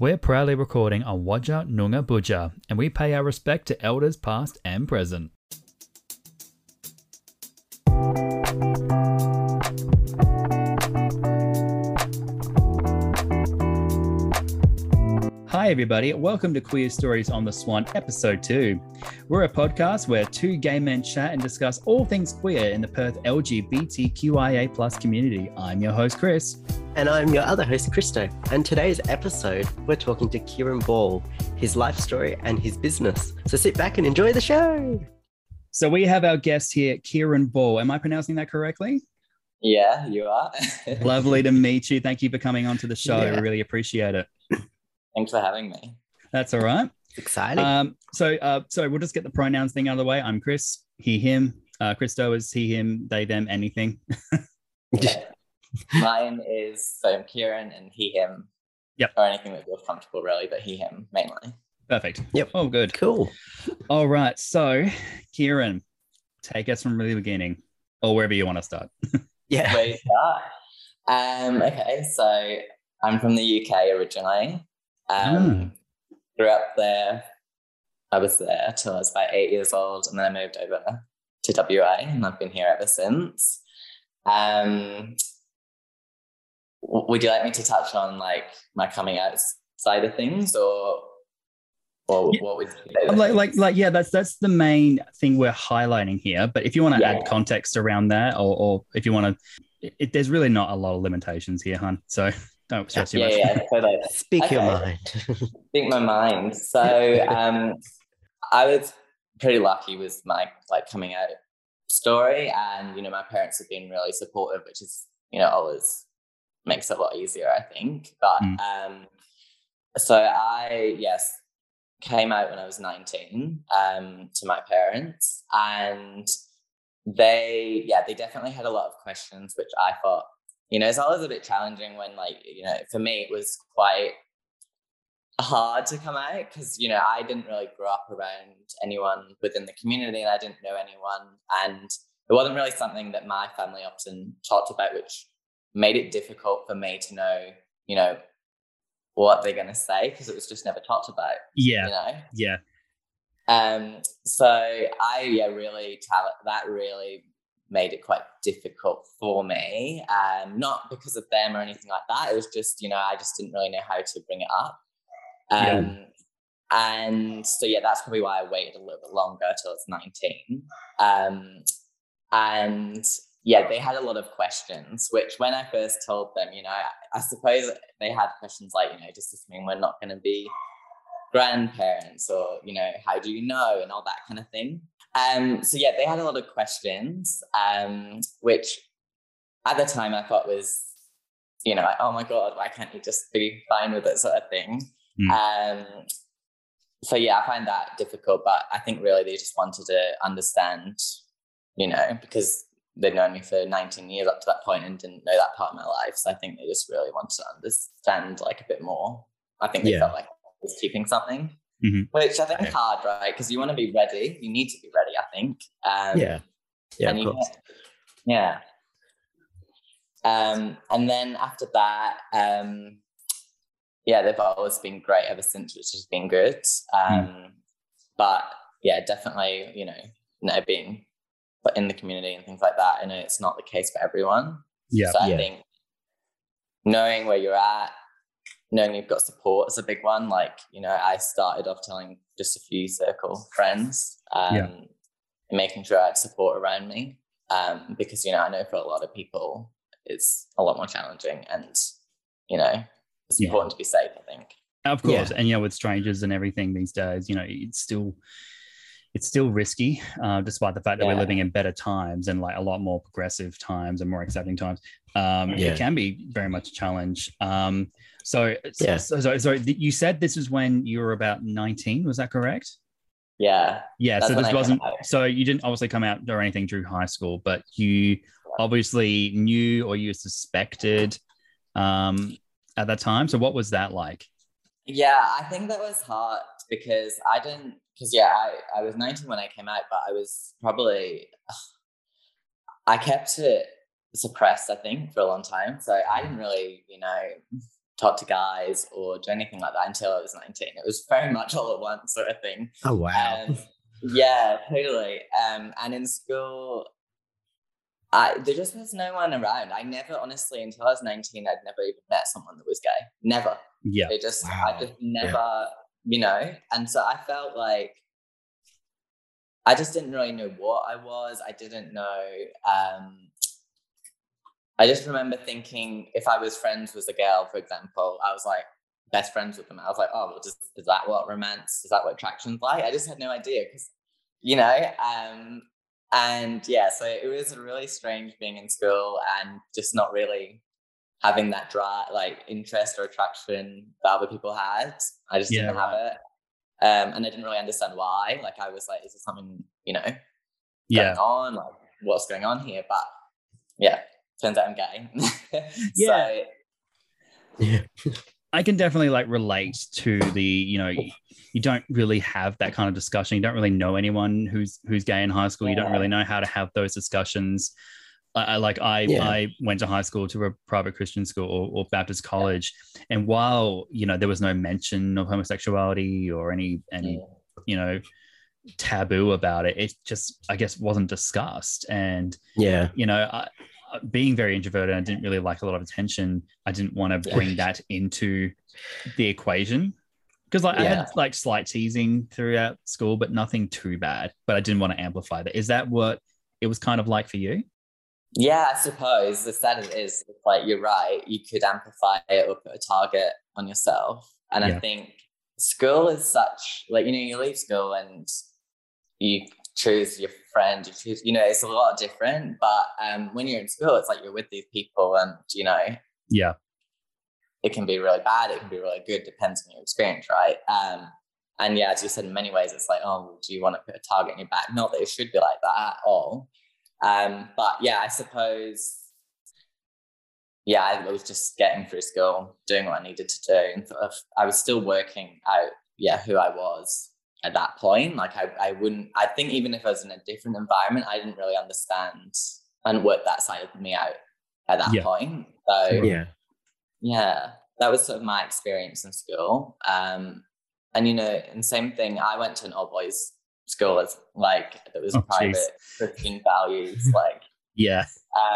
We're proudly recording on Whadjuk Noongar Boodja, and we pay our respect to elders past and present. Hi, everybody. Welcome to Queer Stories on the Swan, episode two. We're a podcast where two gay men chat and discuss all things queer in the Perth LGBTQIA community. I'm your host, Chris. And I'm your other host, Christo. And today's episode, we're talking to Kieran Ball, his life story, and his business. So sit back and enjoy the show. So we have our guest here, Kieran Ball. Am I pronouncing that correctly? Yeah, you are. Lovely to meet you. Thank you for coming on to the show. Yeah. We really appreciate it. Thanks for having me. That's all right. Exciting. Um, so, uh, so we'll just get the pronouns thing out of the way. I'm Chris, he, him. Uh, Christo is he, him, they, them, anything. Mine is so I'm Kieran and he, him. Yep. Or anything that feels comfortable, really, but he, him mainly. Perfect. Yep. Oh, good. cool. All right. So, Kieran, take us from the beginning or wherever you want to start. Yeah. Where you start? Um, okay, so I'm from the UK originally. Um, Grew up there. I was there till I was about eight years old, and then I moved over to WA, and I've been here ever since. Um, w- would you like me to touch on like my coming out side of things, or or Yeah. what was like, like, like, yeah, that's that's the main thing we're highlighting here. But if you want to Yeah. add context around that, or, or if you want to, there's really not a lot of limitations here, hun. So don't stress too yeah, much. yeah, totally. Speak your mind. Speak my mind. So um, I was pretty lucky with my like coming out story, and you know my parents have been really supportive, which is you know always makes it a lot easier, I think. But Mm. um, so I yes came out when I was nineteen um, to my parents, and they yeah they definitely had a lot of questions, which I thought you know it's always a bit challenging when like you know for me it was quite hard to come out because you know I didn't really grow up around anyone within the community and I didn't know anyone and it wasn't really something that my family often talked about which made it difficult for me to know you know what they're going to say because it was just never talked about yeah, you know yeah. um so I yeah really that really made it quite difficult for me um not because of them or anything like that it was just you know I just didn't really know how to bring it up Yeah. um, and so yeah, that's probably why I waited a little bit longer till it's 19. Um, and yeah, they had a lot of questions, which when I first told them, you know, I, I suppose they had questions like, you know, does this mean we're not going to be grandparents or, you know, how do you know and all that kind of thing. Um, so yeah, they had a lot of questions, um, which at the time I thought was, you know, like, oh my God, why can't you just be fine with it sort of thing. Mm. Um, so yeah, I find that difficult, but I think really they just wanted to understand, you know, because they'd known me for 19 years up to that point and didn't know that part of my life. So I think they just really wanted to understand like a bit more. I think they Yeah. felt like I was keeping something, Mhm. which I think is hard, right? Because you want to be ready. You need to be ready, I think. Um, yeah. Yeah, you yeah. Um, and then after that, um, yeah, they've always been great ever since, which has been good. Um, But yeah, definitely, you know, know, being in the community and things like that. And it's not the case for everyone. Yeah. So I Yeah. think knowing where you're at, knowing you've got support is a big one. Like, you know, I started off telling just a few circle friends, um, Yeah. and making sure I had support around me. Um, because, you know, I know for a lot of people it's a lot more challenging and, you know, it's Yeah. important to be safe, I think. Of Yeah. course, and yeah, with strangers and everything these days, you know, it's still it's still risky, uh, despite the fact that we're living in better times and like a lot more progressive times and more accepting times. Um, Yeah. It can be very much a challenge. Um, so, Yeah. so, so, so you said this is when you were about nineteen, was that correct? Yeah. Yeah. So this wasn't. So you didn't obviously come out or anything through high school, but you obviously knew or you suspected um, at that time. So what was that like? Yeah, I think that was hard because I didn't because yeah, I, I was 19 when I came out, but I was probably I kept it suppressed, I think, for a long time. So I didn't really, you know, talk to guys or do anything like that until I was 19. It was very much all at once sort of thing. Oh wow. Um, yeah, totally. Um, and in school, I there just was no one around. I never, honestly, until I was 19, I'd never even met someone that was gay. Never. Yeah. It just, Wow. I just never, you know. And so I felt like I just didn't really know what I was. I didn't know. Um, I just remember thinking if I was friends with a girl, for example, I was like best friends with them. I was like, oh, well, just, is that what romance? Is that what attraction's like? I just had no idea because, you know, um, and yeah, so it was really strange being in school and just not really having that dry like interest or attraction that other people had. I just Yeah, didn't have it. Um, and I didn't really understand why. Like I was like, is there something, you know, Yeah. going on? Like what's going on here? But yeah, turns out I'm gay. Yeah. So, Yeah. I can definitely like relate to the, you know, you don't really have that kind of discussion. You don't really know anyone who's who's gay in high school. You don't really know how to have those discussions. I, I like I Yeah. I went to high school to a private Christian school or, or Baptist college, and while you know there was no mention of homosexuality or any any you know taboo about it, it just I guess wasn't discussed. And Yeah. you know, I, being very introverted, I didn't really like a lot of attention. I didn't want to bring that into the equation because like I had like slight teasing throughout school, but nothing too bad. But I didn't want to amplify that. Is that what it was kind of like for you? Yeah, I suppose the it is, it's like you're right. You could amplify it or put a target on yourself. And Yeah. I think school is such like you know you leave school and you choose your friend. You choose, you know, it's a lot different. But um, when you're in school, it's like you're with these people, and you know, Yeah. it can be really bad. It can be really good. Depends on your experience, right? Um, and yeah, as you said, in many ways, it's like, oh, do you want to put a target on your back? Not that it should be like that at all. Um, but yeah, I suppose, yeah, I was just getting through school, doing what I needed to do, and sort of, I was still working out, yeah, who I was at that point. Like, I, I wouldn't, I think even if I was in a different environment, I didn't really understand and work that side of me out at that Yeah. point. So Yeah. yeah, that was sort of my experience in school. Um, and you know, and same thing. I went to an all boys school as like it was Oh, jeez. private Christian values, like Yeah.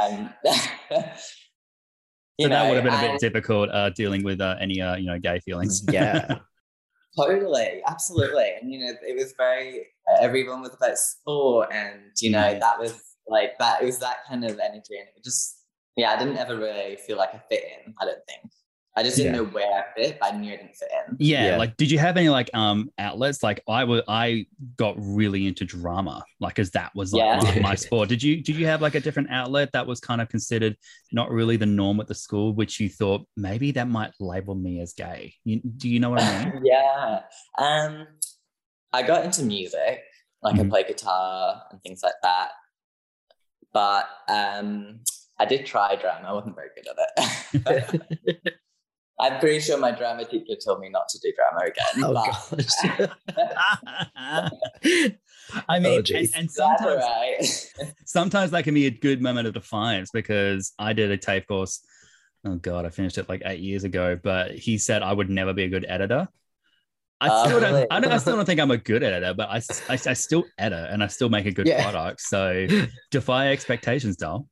um, you So that would have been a bit difficult uh, dealing with uh, any uh, you know gay feelings. Yeah. totally, absolutely. And you know, it was very everyone was about sport, and you know, Mm. that was like that. It was that kind of energy, and it just yeah, I didn't ever really feel like I fit in. I don't think. I just didn't Yeah. know where I fit, but I knew I didn't fit in. Yeah, Yeah. like did you have any like um outlets? Like I was I got really into drama, like as that was like Yeah. my, my sport. Did you did you have like a different outlet that was kind of considered not really the norm at the school, which you thought maybe that might label me as gay? You, do you know what I mean? yeah. Um, I got into music, like I Mhm. play guitar and things like that. But um, I did try drama. I wasn't very good at it. I'm pretty sure my drama teacher told me not to do drama again. Oh but gosh. I mean, oh, and, and sometimes all right. sometimes that can be a good moment of defiance because I did a tape course. Oh god, I finished it like eight years ago. But he said I would never be a good editor. I Oh, still don't. I, don't I still don't think I'm a good editor, but I I still edit and I still make a good Yeah. product. So defy expectations, doll.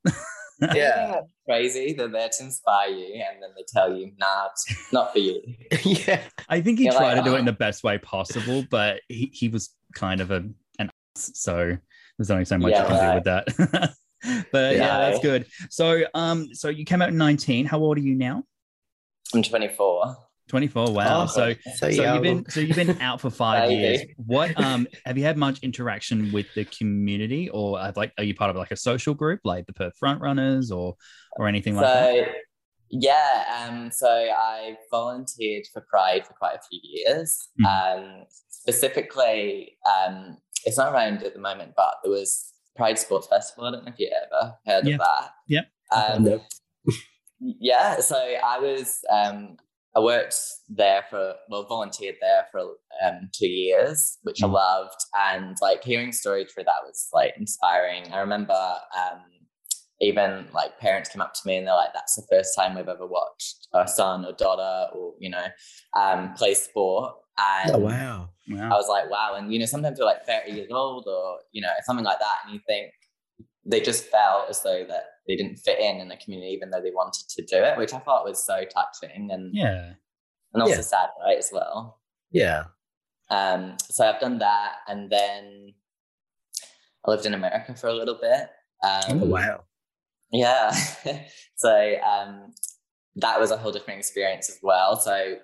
Yeah. Crazy. They're there to inspire you, and then they tell you, nah, it's not for you. yeah. I think he You're tried like, to do it in "Oh." the best way possible, but he, he was kind of a an ass, so there's only so much Yeah, you can do with that. but yeah, Yeah. that's good. So um, so you came out in 19. How old are you now? I'm 24. 24. Wow. Oh, so So, so you've been so you've been out for five years. What um have you had much interaction with the community, or have, like are you part of like a social group like the Perth Front Runners or or anything like that? So yeah, um, so I volunteered for Pride for quite a few years. Mhm. Um, specifically, um, it's not around at the moment, but there was Pride Sports Festival. I don't know if you ever heard Yeah. of that. Yep. Um, yeah, so I was um, I worked there for well, volunteered there for um, two years, which I Mm. loved, and like hearing stories through that was like inspiring. I remember um, even like parents came up to me and they're like, "That's the first time we've ever watched a son or daughter or you know um, play sport." And Oh wow. I was like, "Wow!" And you know, sometimes you're like 30 years old or you know something like that, and you think they just felt as though that they didn't fit in in the community, even though they wanted to do it, which I thought was so touching and Yeah. and also Yeah. sad, right? As well. Yeah. Um, so I've done that, and then I lived in America for a little bit. Um, Oh wow. Yeah. so um, that was a whole different experience as well. So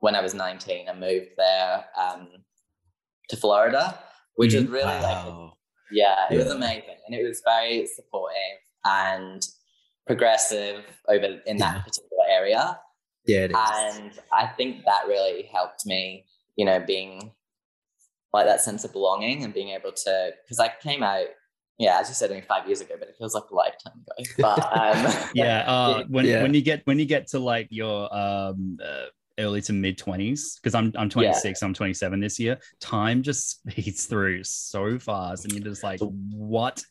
when I was 19, I moved there um, to Florida, which was really like, yeah, it was amazing. And it was very supportive and progressive over in that Yeah. particular area. Yeah, it is. And I think that really helped me, you know, being like that sense of belonging and being able to, because I came out, yeah, as you said, only five years ago, but it feels like a lifetime ago. But um, Yeah. Uh, when Yeah. when you get when you get to like your um uh, early to mid twenties, because I'm I'm 26, I'm 27 this year. Time just speeds through so fast, and you're just like, what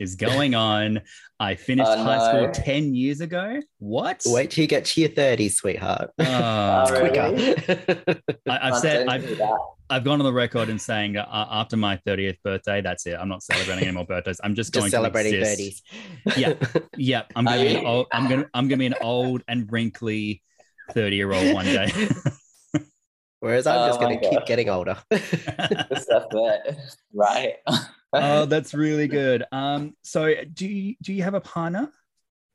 is going on? I finished Oh, high school no. 10 years ago. What? Wait till you get to your 30s, sweetheart. Uh, Oh, really? Quicker. I, I've I said I've. I've gone on the record in saying uh, after my 30th birthday, that's it. I'm not celebrating any more birthdays. I'm just, Just going celebrating to exist. 30s. Yeah. Yep, I'm gonna be an old. I'm gonna I'm gonna be an old and wrinkly 30 year old one day. Whereas I'm Oh just going to keep getting older. Right. Oh, that's really good. Um, so do you do you have a partner?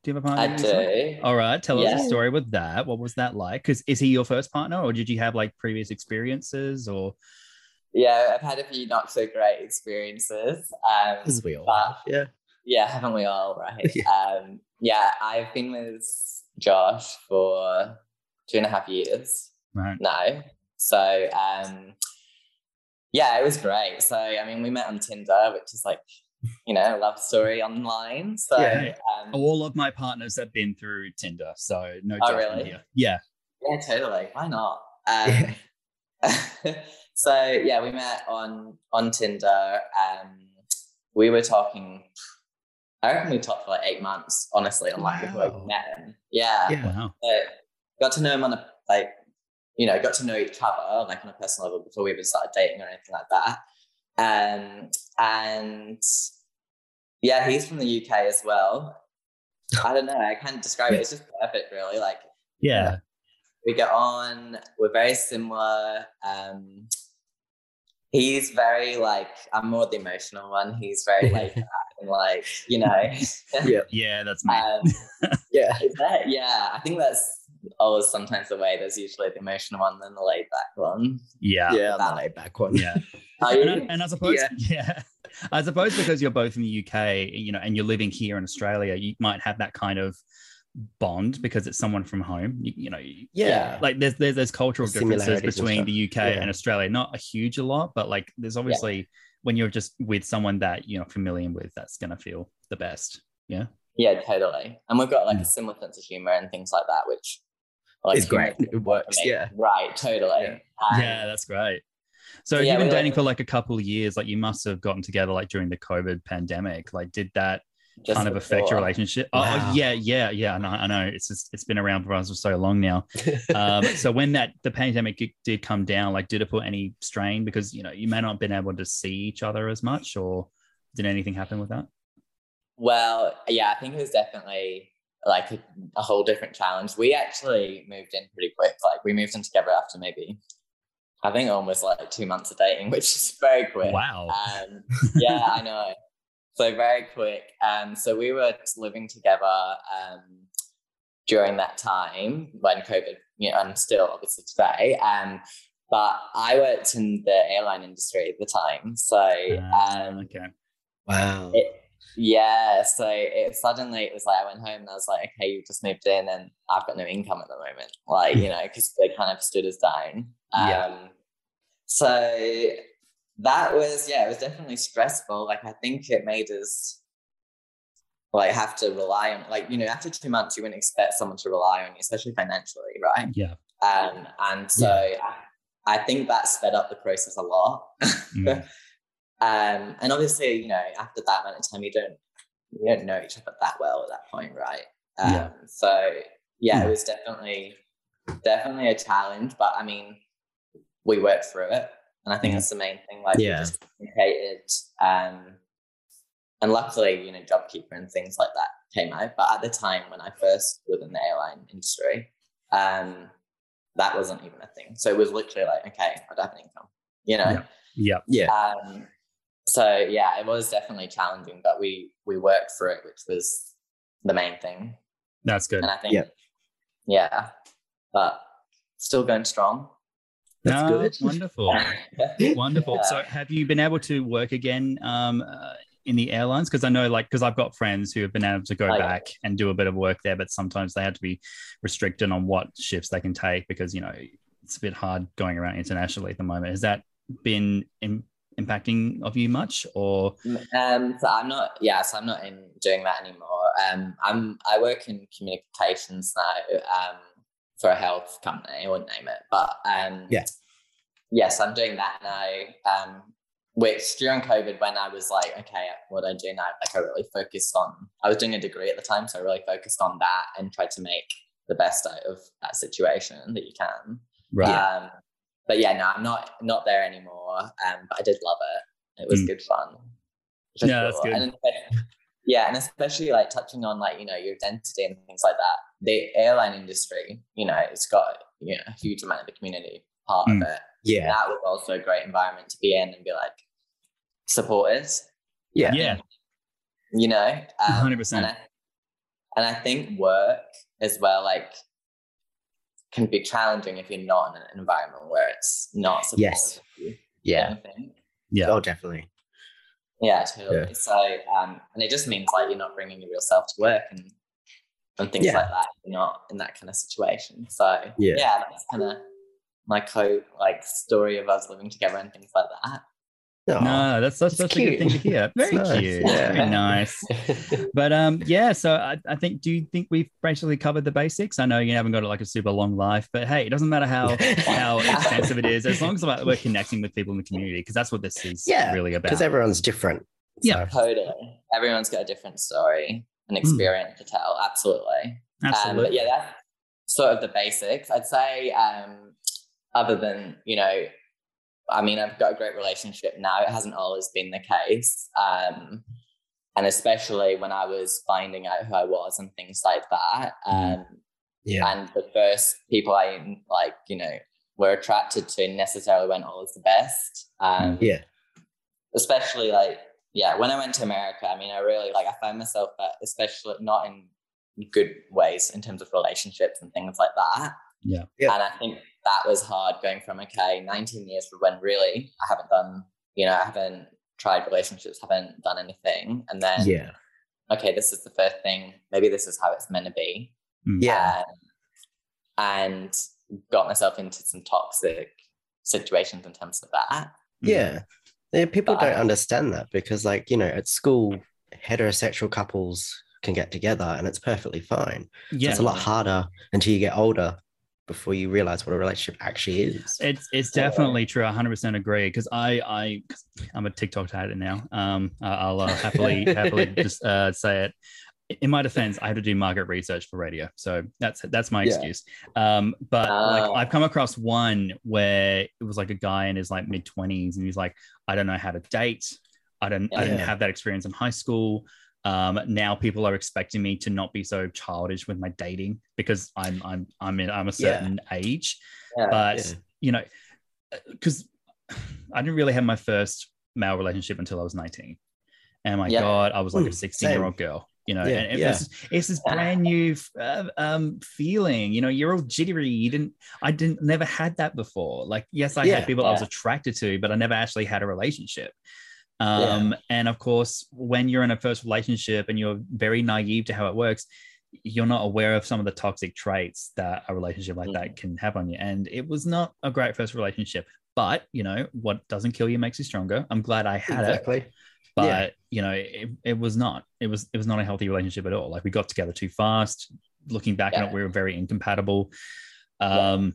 Do you have a partner? I do. All right, tell us a story with that. What was that like? Because is he your first partner, or did you have like previous experiences? Or Yeah, I've had a few not so great experiences. Um, As we all but. Yeah. yeah, haven't we all? Right. Yeah. Um, yeah, I've been with Josh for two and a half years right? now. So um, yeah, it was great. So I mean, we met on Tinder, which is like you know a love story online. So Yeah. um, All of my partners have been through Tinder, so no Oh, judgment really? here. Yeah. Yeah, totally. Why not? Um, so yeah, we met on on Tinder. Um, we were talking. I reckon we talked for like eight months, honestly, online before Wow. we met him. Yeah, Yeah. Wow. But got to know him on a like, you know, got to know each other like on a personal level before we even started dating or anything like that. Um, and yeah, he's from the UK as well. I don't know. I can't describe it. It's just perfect, really. Like Yeah. we get on we're very similar um he's very like i'm more the emotional one he's very like and like you know Yeah. Yeah, that's me. um Yeah. that yeah i think that's always sometimes the way there's usually the emotional one then the laid back one yeah. Yeah, the laid back one. Yeah. Are and, you? I, and I suppose, yeah. I suppose because you're both in the UK, you know, and you're living here in Australia, you might have that kind of bond because it's someone from home. You, you know, you- Yeah. like there's there's, there's cultural differences between the UK Yeah. and Australia. Not a huge a lot, but like there's obviously when you're just with someone that you're not familiar with, that's gonna feel the best. Yeah. yeah totally and we've got like Mm. a similar sense of humor and things like that which like It's great. It works. Yeah. right totally Yeah. Um, yeah, that's great. So yeah, you've been dating like- for like a couple of years. Like you must have gotten together like during the COVID pandemic. Like did that just kind of affect your relationship? Oh, Wow. Oh, yeah, yeah, yeah. I know, I know. It's just, it's been around for us for so long now. Um, so when that the pandemic did- did come down, like did it put any strain because you know you may not have been able to see each other as much, or did anything happen with that? Well, yeah, I think it was definitely like a, a whole different challenge. We actually moved in pretty quick. Like we moved in together after maybe, I think almost like two months of dating, which is very quick. Wow. Um, yeah, I know. So very quick. Um, so we were living together um, during that time when COVID, you know, and still obviously today. Um, but I worked in the airline industry at the time. So Ah, um, okay. wow. it, yeah, so it suddenly it was like I went home and I was like, okay, you've just moved in and I've got no income at the moment, like you know, because they kind of stood us down. Um, Yeah. So that was yeah, it was definitely stressful. Like I think it made us like have to rely on like you know after two months you wouldn't expect someone to rely on you, especially financially, right? Yeah. Um, and so I, I think that sped up the process a lot. Mm. Um, and obviously, you know, after that amount of time, you don't we don't know each other that well at that point, right? Um, Yeah. So yeah, it was definitely definitely a challenge, but I mean, we worked through it, and I think that's the main thing. Like, yeah, we just communicated, um, and luckily, you know, JobKeeper and things like that came out. But at the time when I first was in the airline industry, um, that wasn't even a thing. So it was literally like, okay, I don't have an income, you know. Yeah. Yeah. Um, so yeah, it was definitely challenging, but we we worked through it, which was the main thing. That's good. And I think, Yep. yeah, but still going strong. That's No, good. Wonderful. Wonderful. Yeah. So, have you been able to work again um, uh, in the airlines? Because I know, like, because I've got friends who have been able to go Oh, yeah. back and do a bit of work there, but sometimes they had to be restricted on what shifts they can take because you know it's a bit hard going around internationally at the moment. Has that been im- impacting of you much, or Um, so I'm not, yeah, so I'm not in doing that anymore. Um, I'm I work in communications now. Um, for a health company, I wouldn't name it, but um, Yeah. yes, I'm doing that now. Um, which during COVID, when I was like, okay, what do I do now? Like, I really focused on. I was doing a degree at the time, so I really focused on that and tried to make the best out of that situation that you can. right? Um, but yeah, no, I'm not not there anymore. Um, but I did love it. It was Mm. good fun. Yeah, that's good. And espe- yeah, and especially like touching on like you know your identity and things like that. The airline industry, you know, it's got you know a huge amount of the community part Mm. of it. Yeah. That was also a great environment to be in and be like supporters. Yeah. Yeah. You know, um, 100%. And I think work as well, like can be challenging if you're not in an environment where it's not supportive Yes. of you. Yeah. Yeah. Oh, definitely. Yeah, totally. Yeah. So, um, and it just means like you're not bringing your real self to work and and things Yeah. like that. You're not in that kind of situation. So, Yeah. yeah, that's kind of my co like story of us living together and things like that. No, that's that's, It's that's a good thing to hear. Very nice, cute. yeah. Very nice. But um, yeah. So I, I think. Do you think we've basically covered the basics? I know you haven't got like a super long life, but hey, it doesn't matter how how extensive it is, as long as we're connecting with people in the community, because that's what this is Yeah, really about. Because everyone's different. Yeah. So, Totally. Everyone's got a different story and experience to tell. Absolutely. Um, Absolutely. but yeah, that's sort of the basics. I'd say, um, other than, you know, I mean, I've got a great relationship now. It hasn't always been the case. Um, and especially when I was finding out who I was and things like that. Mm. Um, yeah. And the first people I like, you know, were attracted to necessarily weren't always the best. Um, Yeah. especially like yeah when i went to america i mean i really like i found myself that especially not in good ways in terms of relationships and things like that Yeah. Yeah. and i think that was hard going from okay 19 years for when really i haven't done you know i haven't tried relationships haven't done anything and then Yeah. okay this is the first thing maybe this is how it's meant to be Yeah. um, and got myself into some toxic situations in terms of that Yeah. Yeah, people But- don't understand that because, like, you know, at school, heterosexual couples can get together and it's perfectly fine. So yeah. it's a lot harder until you get older before you realize what a relationship actually is. It's it's Yeah. definitely true. I 100% agree because I I I'm a TikTok addict now. Um, I'll uh, happily happily just uh, say it. In my defense, I had to do market research for radio, so that's that's my Yeah. excuse. Um, but like Ah. I've come across one where it was like a guy in his like mid 20s, and he's like, I don't know how to date. I don't I didn't have that experience in high school. Um, now people are expecting me to not be so childish with my dating because I'm I'm I'm in I'm a Yeah. certain age yeah. but Yeah. you know because i didn't really have my first male relationship until i was 19 and my Yeah. god i was like a Mm, 16 year old girl you know Yeah, and it yeah. was, it's this brand new uh, um feeling you know you're all jittery you didn't i didn't never had that before like yes i Yeah. had people i was attracted to but i never actually had a relationship um and of course when you're in a first relationship and you're very naive to how it works you're not aware of some of the toxic traits that a relationship like that can have on you. And it was not a great first relationship but you know what doesn't kill you makes you stronger. I'm glad i had it Exactly. but Yeah. you know it, it was not it was it was not a healthy relationship at all. Like we got together too fast. Looking back on it we were very incompatible. Yeah. um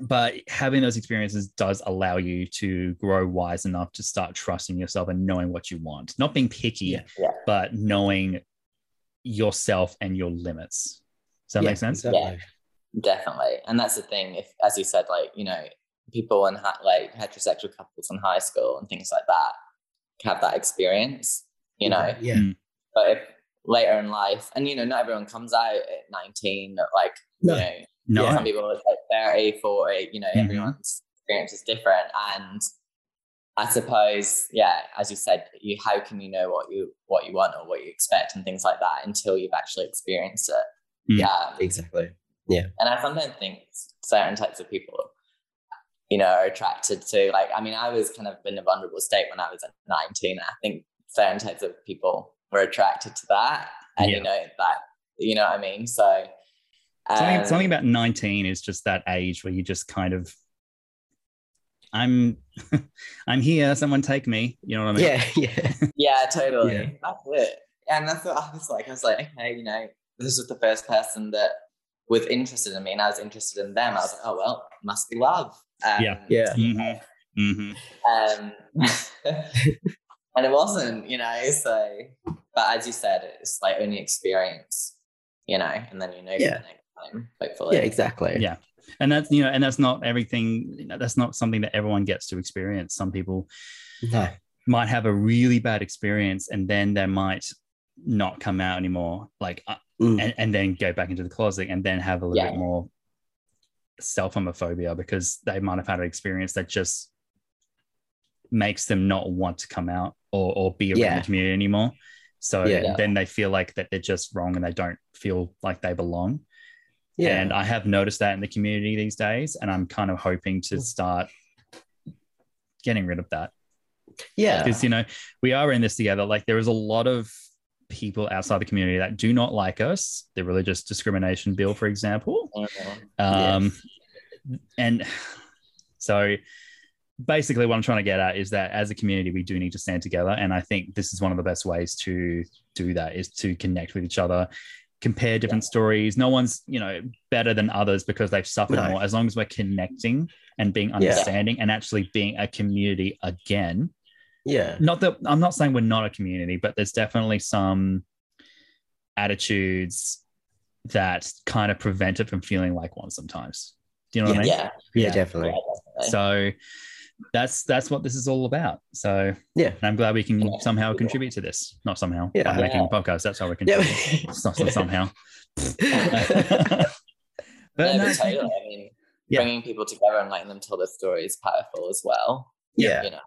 but having those experiences does allow you to grow wise enough to start trusting yourself and knowing what you want not being picky Yeah. Yeah. but knowing yourself and your limits does that Yeah, make sense exactly. Definitely. And that's the thing. If, as you said, like, you know, people in ha- like heterosexual couples in high school and things like that have that experience, you know, Yeah. Mm. but if later in life, and, you know, not everyone comes out at 19, like, No. you know, no Yeah. some people it's like 30, 40, you know, Mhm. everyone's experience is different. And I suppose, yeah, as you said, you how can you know what you what you want or what you expect and things like that until you've actually experienced it. Mm. Yeah. Exactly. Yeah. And I sometimes think certain types of people, you know, are attracted to like, I mean, I was kind of in a vulnerable state when I was at 19. I think certain types of people were attracted to that. And Yeah. you know, that you know what I mean? So something, um, something about 19 is just that age where you just kind of i'm i'm here someone take me you know what i mean Yeah. Yeah. Yeah, totally. Yeah. That's it. And that's what I was like. I was like, okay, you know, this was the first person that was interested in me, and I was interested in them. I was like, oh well, must be love. Um, Yeah. Yeah. Mhm. Mhm. Um, and it wasn't, you know. So, but as you said, it's like only experience, you know, and then you know Yeah. For the next time, hopefully. Yeah. Exactly. Yeah. and that's you know and that's not everything you know, that's not something that everyone gets to experience some people No. might have a really bad experience and then they might not come out anymore like uh, Mm. and, and then go back into the closet and then have a little Yeah. bit more self homophobia because they might have had an experience that just makes them not want to come out or, or be around Yeah. the community anymore. So Yeah. then they feel like that they're just wrong and they don't feel like they belong. Yeah. And I have noticed that in the community these days. And I'm kind of hoping to start getting rid of that yeah. because you know we are in this together like there is a lot of people outside the community that do not like us the religious discrimination bill for example Mhm. um and so basically what i'm trying to get at is that as a community we do need to stand together and i think this is one of the best ways to do that is to connect with each other compare different stories no one's you know better than others because they've suffered No. more as long as we're connecting and being understanding and actually being a community again Yeah. not that I'm not saying we're not a community, but there's definitely some attitudes that kind of prevent it from feeling like one sometimes. Do you know what I mean? Yeah, Yeah. Yeah. yeah, definitely. So that's that's what this is all about. So Yeah. and I'm glad we can Yeah. somehow contribute to this. Not somehow. Yeah. by making a podcast. That's how we can Yeah. It's not somehow. yeah. but no, no, but totally. I mean, Yeah. bringing people together and letting them tell their story is powerful as well. Yeah. You know,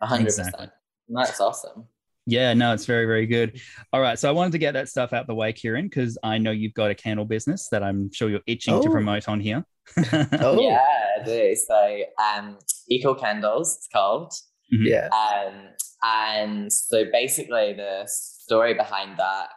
a hundred Exactly. percent. That's awesome. Yeah, no, it's very, very good. All right. So I wanted to get that stuff out the way, Kieran, because I know you've got a candle business that I'm sure you're itching to Oh. promote on here. Oh. Yeah, I do. So, um, Equal Candles, it's called. Yeah. Um, and so basically, the story behind that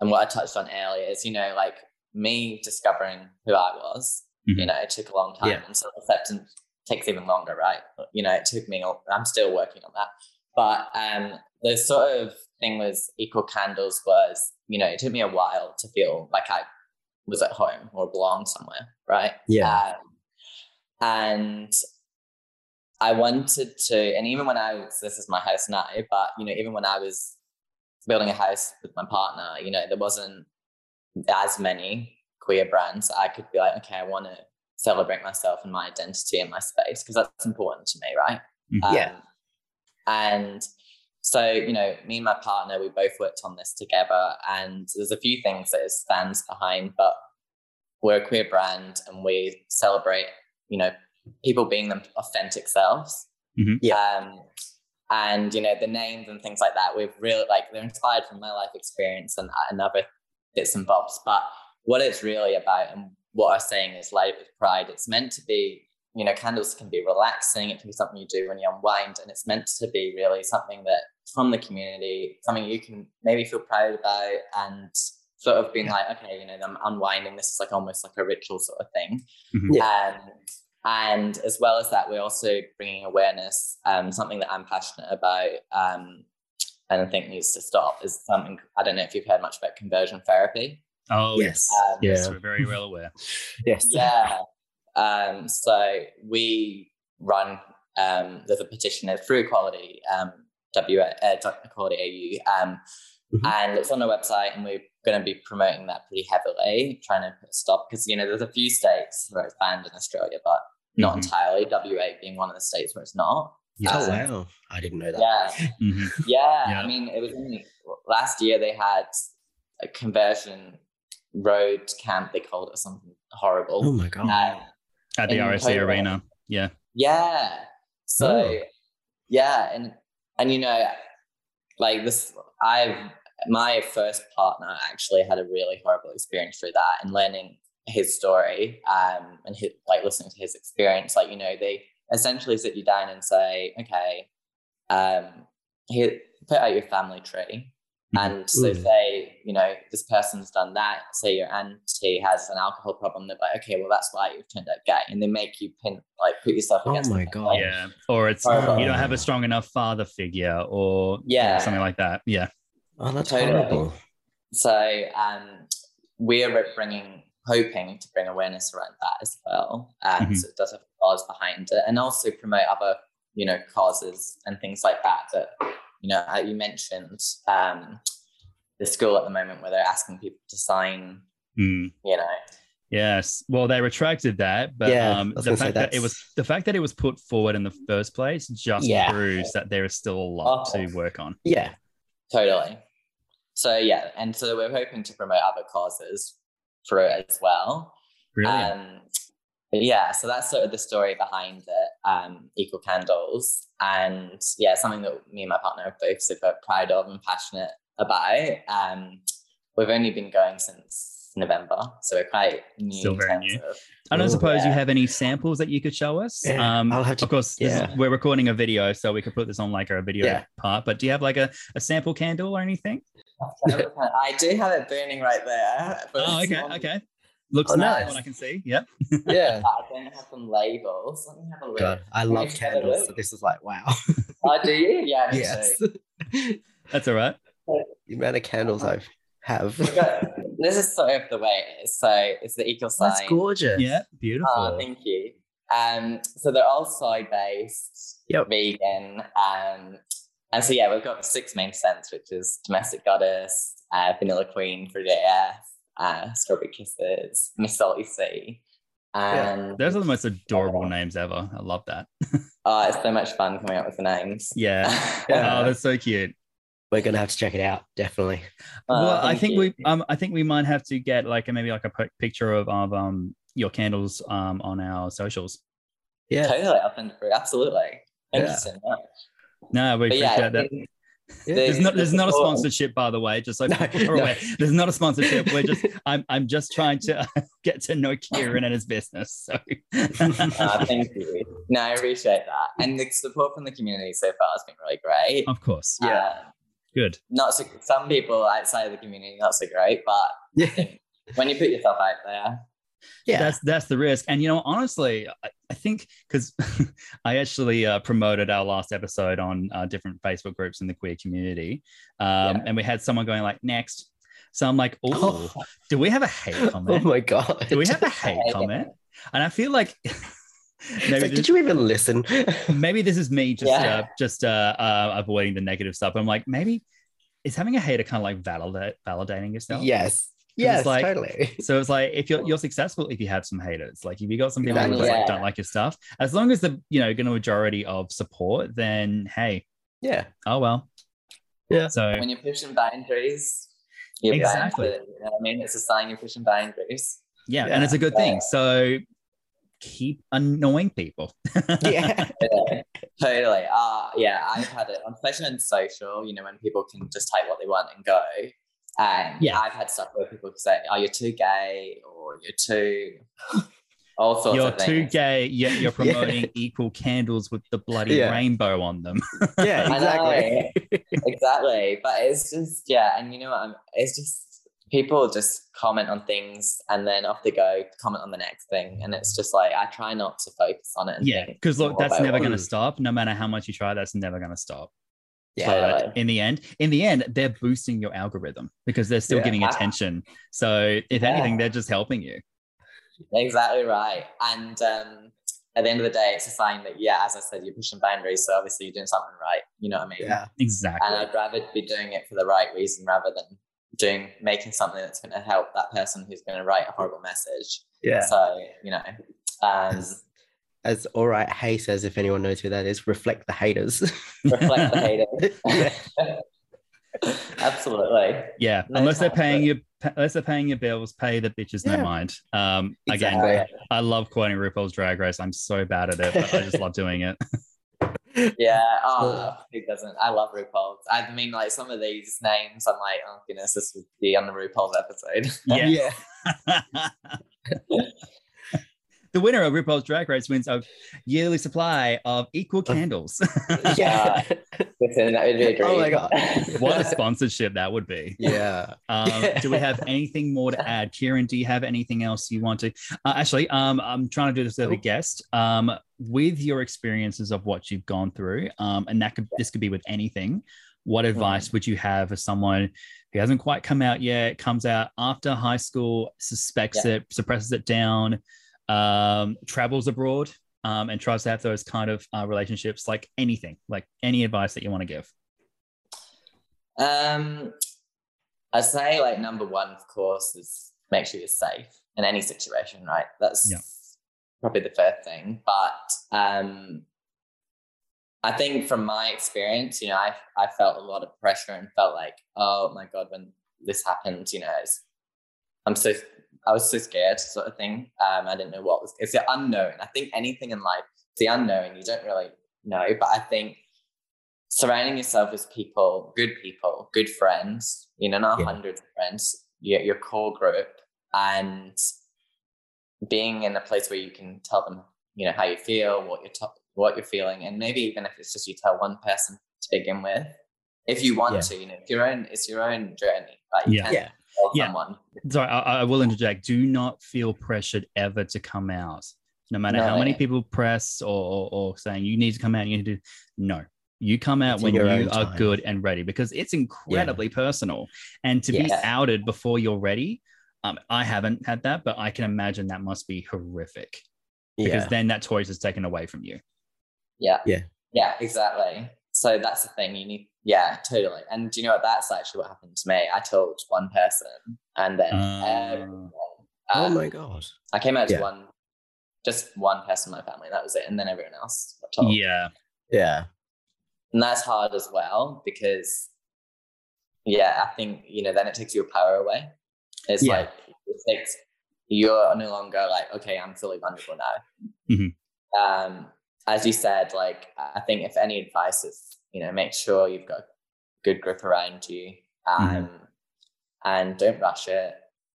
and what I touched on earlier is, you know, like me discovering who I was. You Mhm. know, it took a long time, Yeah. and so acceptance takes even longer, right? You know, it took me. I'm still working on that, but um, the sort of thing was equal candles was, you know, it took me a while to feel like I was at home or belonged somewhere, right? Yeah. Um, and I wanted to, and even when I was, this is my house now, but you know, even when I was building a house with my partner, you know, there wasn't as many queer brands. I could be like, okay, I want to celebrate myself and my identity and my space because that's important to me, right? Mhm. Yeah. Um, and so, you know, me and my partner, we both worked on this together, and there's a few things that it stands behind, but we're a queer brand and we celebrate, you know, people being them authentic selves. Mhm. Yeah. Um, and you know, the names and things like that, we've really like they're inspired from my life experience and, and other bits and bobs. But what it's really about and what I'm saying is light with pride. It's meant to be, you know, candles can be relaxing. It can be something you do when you unwind, and it's meant to be really something that from the community, something you can maybe feel proud about and sort of being like, okay, you know, I'm unwinding. This is like almost like a ritual sort of thing. Mhm. Um, and as well as that, we're also bringing awareness. Um, something that I'm passionate about, um, and I think needs to stop is something. I don't know if you've heard much about conversion therapy. Oh, yes. Yes. Um, Yes, Yeah. we're very well aware. Yes. yeah Um, so we run. Um, there's a petition through Equality, um, W uh, Equality AU, um, Mhm. and it's on our website, and we're going to be promoting that pretty heavily, trying to stop because you know there's a few states where it's banned in Australia, but not Mhm. entirely. WA being one of the states where it's not. Yeah. Oh Um, wow, I didn't know that. Yeah, Mhm. yeah. Yeah. I mean, it was only last year they had a conversion road camp. They called it something horrible. Oh my god. Um, At the in RAC Arena. Yeah. yeah. So Oh. yeah, and and you know, like this, I've my first partner actually had a really horrible experience through that, and learning his story, um, and his, like listening to his experience, like you know, they essentially sit you down and say, okay, um, here, put out your family tree. And so Mm. say, you know, this person's done that. Say your auntie has an alcohol problem. They're like, okay, well, that's why you've turned out gay. And they make you pin, like, put yourself Oh against. the my pin, God. like, Yeah. Or it's Horrible. you don't have a strong enough father figure or Yeah. something like that. Yeah. Oh, that's Totally. horrible. So um, we're bringing, hoping to bring awareness around that as well. Um, Mhm. So it does have a cause behind it, and also promote other, you know, causes and things like that. That you know, uh, you mentioned um, the school at the moment where they're asking people to sign. Mm. You know, Yes. Well, they retracted that, but Yeah, um, the fact that it was the fact that it was put forward in the first place just Yeah. proves that there is still a lot Oh. to work on. Yeah. totally. So yeah, and so we're hoping to promote other causes through it as well. Brilliant. Um, but yeah, so that's sort of the story behind it, um, Equal Candles. And yeah, something that me and my partner are both super proud of and passionate about. Um, we've only been going since November, so we're quite new. Still very new. of- I don't Ooh. suppose you have any samples that you could show us. Yeah, um, I'll have to- of course, this is- yeah. we're recording a video, so we could put this on like a video Yeah. part. But do you have like a, a sample candle or anything? I do have it burning right there. but Oh, okay, okay. Looks Oh, nice. nice. I can see. Yep. Yeah. I don't have some labels. Let me have a look. God, I love have candles. So this is like, wow. Oh, do you? Yeah, me yes. too. That's all right. the amount of candles I have. Got- this is sort of the way. So it's the equal sign. That's gorgeous. Yeah. Beautiful. Oh, thank you. Um, so they're all soy based, Yep. vegan. Um, and so yeah, we've got six main scents, which is domestic goddess, uh, vanilla queen for JF, uh, strawberry kisses, Miss Salty Sea. And Those are the most adorable names ever. I love that. oh, it's so much fun coming up with the names. Yeah. Yeah. Oh, that's so cute. We're gonna have to check it out. Definitely. Oh, well, I think you. we um I think we might have to get like a, maybe like a picture of, of um your candles um on our socials. Yeah. totally. I'll send it through. Absolutely. Thank Yeah. you so much. No, we But appreciate yeah, that. it- Yeah. There's not there's not a sponsorship, by the way. Just so No, people are no. aware. There's not a sponsorship. We're just I'm I'm just trying to get to know Kieran and his business. So Uh, thank you. No, I appreciate that. And the support from the community so far has been really great. of course. Yeah. Um, Good. not so, some people outside of the community not so great, but Yeah. when you put yourself out there, Yeah. That's that's the risk. And you know, honestly, I, I think because I actually uh, promoted our last episode on uh, different Facebook groups in the queer community, um, Yeah. and we had someone going like next. So I'm like, oh, do we have a hate comment? oh my god. do we have a hate comment? And I feel like maybe like, this, did you even listen? maybe this is me just Yeah. uh, just uh, uh, avoiding the negative stuff. I'm like, maybe is having a hater kind of like validate validating yourself? yes. It's Yes, like- totally. So it's like if you're you're successful if you have some haters. Like if you got some people who Exactly. just like don't like your stuff, as long as the you know going to majority of support, then hey, Yeah. oh well. Yeah. So when you're pushing boundaries, you're Exactly. bound you know what I mean? It's a sign you're pushing boundaries. yeah, Yeah. and it's a good thing. So keep annoying people. Yeah. Yeah, totally. Uh, yeah, I've had it, especially on social, you know, when people can just type what they want and go. And Yeah. I've had stuff where people say, oh, you're too gay or you're too, all sorts you're too things. gay, yet you're Yeah. promoting equal candles with the bloody Yeah. rainbow on them. yeah, exactly. exactly. But it's just, yeah. And you know what? I'm, it's just, people just comment on things and then off they go, comment on the next thing. And it's just like, I try not to focus on it. And yeah, because look, that's never going to stop. No matter how much you try, that's never going to stop. Yeah. But in the end, in the end, they're boosting your algorithm because they're still Yeah. getting attention. So if Yeah. anything, they're just helping you. exactly right. And um, at the end of the day, it's a sign that, yeah, as I said, you're pushing boundaries. So obviously you're doing something right. You know what I mean? Yeah. Exactly. And I'd rather be doing it for the right reason rather than doing making something that's going to help that person who's going to write a horrible message. Yeah. So, you know, um, As, as All Right Hey says, if anyone knows who that is, reflect the haters. reflect the haters. yeah. Absolutely. yeah. No, unless they're paying you, unless they're paying your bills, pay the bitches no mind. Um, again, Exactly. I love quoting RuPaul's Drag Race. I'm so bad at it, but I just love doing it. Yeah. Oh, who doesn't? I love RuPaul's. I mean, like some of these names, I'm like, oh goodness, this would be on the RuPaul's episode. yeah. Yeah. the winner of RuPaul's Drag Race wins a yearly supply of equal candles. yeah. Listen, that would be a dream. Oh my God. what a sponsorship that would be. yeah. Um, Yeah. Do we have anything more to add, Kieran? Do you have anything else you want to? Uh, actually, um, I'm trying to do this as a guest. Um, with your experiences of what you've gone through, um, and that could this could be with anything. What advice would you have for someone who hasn't quite come out yet, comes out after high school, suspects it, suppresses it down, um, travels abroad, um, and tries to have those kind of uh, relationships? Like anything, like any advice that you want to give. Um, I say like number one, of course, is make sure you're safe in any situation, right? That's Yeah. probably the first thing. But um, I think from my experience, you know, I I felt a lot of pressure and felt like, oh my god, when this happened, you know, it's, I'm so I was so scared, sort of thing. Um, I didn't know what was. It's the unknown. I think anything in life, it's the unknown. You don't really know, but I think surrounding yourself with people, good people, good friends, you know, not Yeah. hundreds of friends, your, your core group, and being in a place where you can tell them, you know, how you feel, what you're to- what you're feeling, and maybe even if it's just you tell one person to begin with, if you want Yeah. to, you know, it's your own, it's your own journey. Like you Yeah. can't Yeah. Tell Yeah. someone. sorry, I, I will interject. Do not feel pressured ever to come out, no matter No, how many yeah. people press or, or, or saying you need to come out. You need to do no. You come out It's when you are time. good and ready because it's incredibly personal. And to be outed before you're ready, um, I haven't had that, but I can imagine that must be horrific because Yeah. then that choice is taken away from you. Yeah. Yeah. Yeah, exactly. So that's the thing. You need, yeah, totally. And do you know what? That's actually what happened to me. I told one person and then Uh, everyone. oh um, my god. I came out to Yeah. one, just one person in my family. That was it. And then everyone else got told. Yeah. Yeah. And that's hard as well because, yeah, I think, you know, then it takes your power away. It's Yeah. like, it takes, you're no longer like, okay, I'm fully vulnerable now. Mhm. Um, as you said, like, I think if any advice is, you know, make sure you've got a good grip around you um, Mhm. and don't rush it.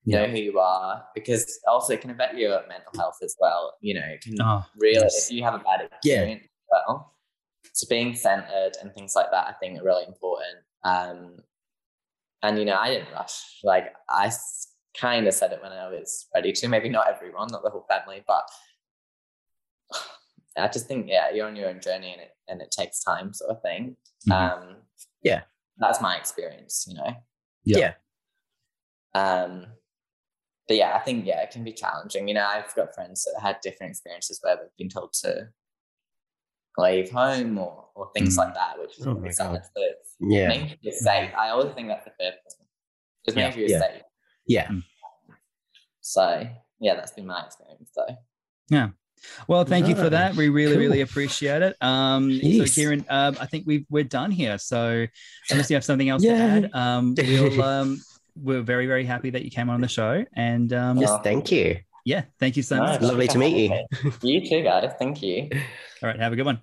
Know who you are because also it can affect your mental health as well. You know, it can Oh, really yes. if you have a bad Yeah. experience as well. So being centered and things like that, I think are really important. Um, and you know, I didn't rush. Like I kind of said it when I was ready to. Maybe not everyone, not the whole family, but I just think yeah, you're on your own journey and it and it takes time, sort of thing. Mhm. Um, Yeah. that's my experience. You know. Yeah. Yeah. Um, but yeah, I think yeah, it can be challenging. You know, I've got friends that had different experiences where they've been told to leave home or or things Mm. like that, which is Oh really my sad. God. So Yeah. make you're safe. I always think that's the first thing. Just Yeah. make sure you're Yeah. safe. Yeah. So yeah, that's been my experience though. Well, thank you for that. We really, Cool. really appreciate it. Um, Yes. So, Kieran, um, I think we we're done here. So, unless you have something else Yay. to add, um, we'll um, we're very, very happy that you came on the show. And um, Yes, thank you. yeah, thank you so No, much. Lovely to meet you. You too, guys. Thank you. All right, have a good one.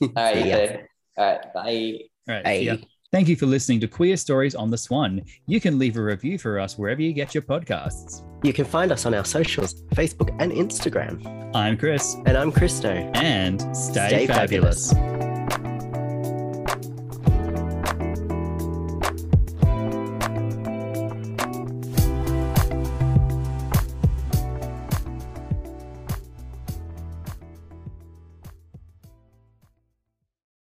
All right, you too. All right, bye. All right, see ya. Hey. Thank you for listening to Queer Stories on the Swan. You can leave a review for us wherever you get your podcasts. You can find us on our socials, Facebook and Instagram. I'm Chris, And I'm Christo. and stay, Stay fabulous. fabulous.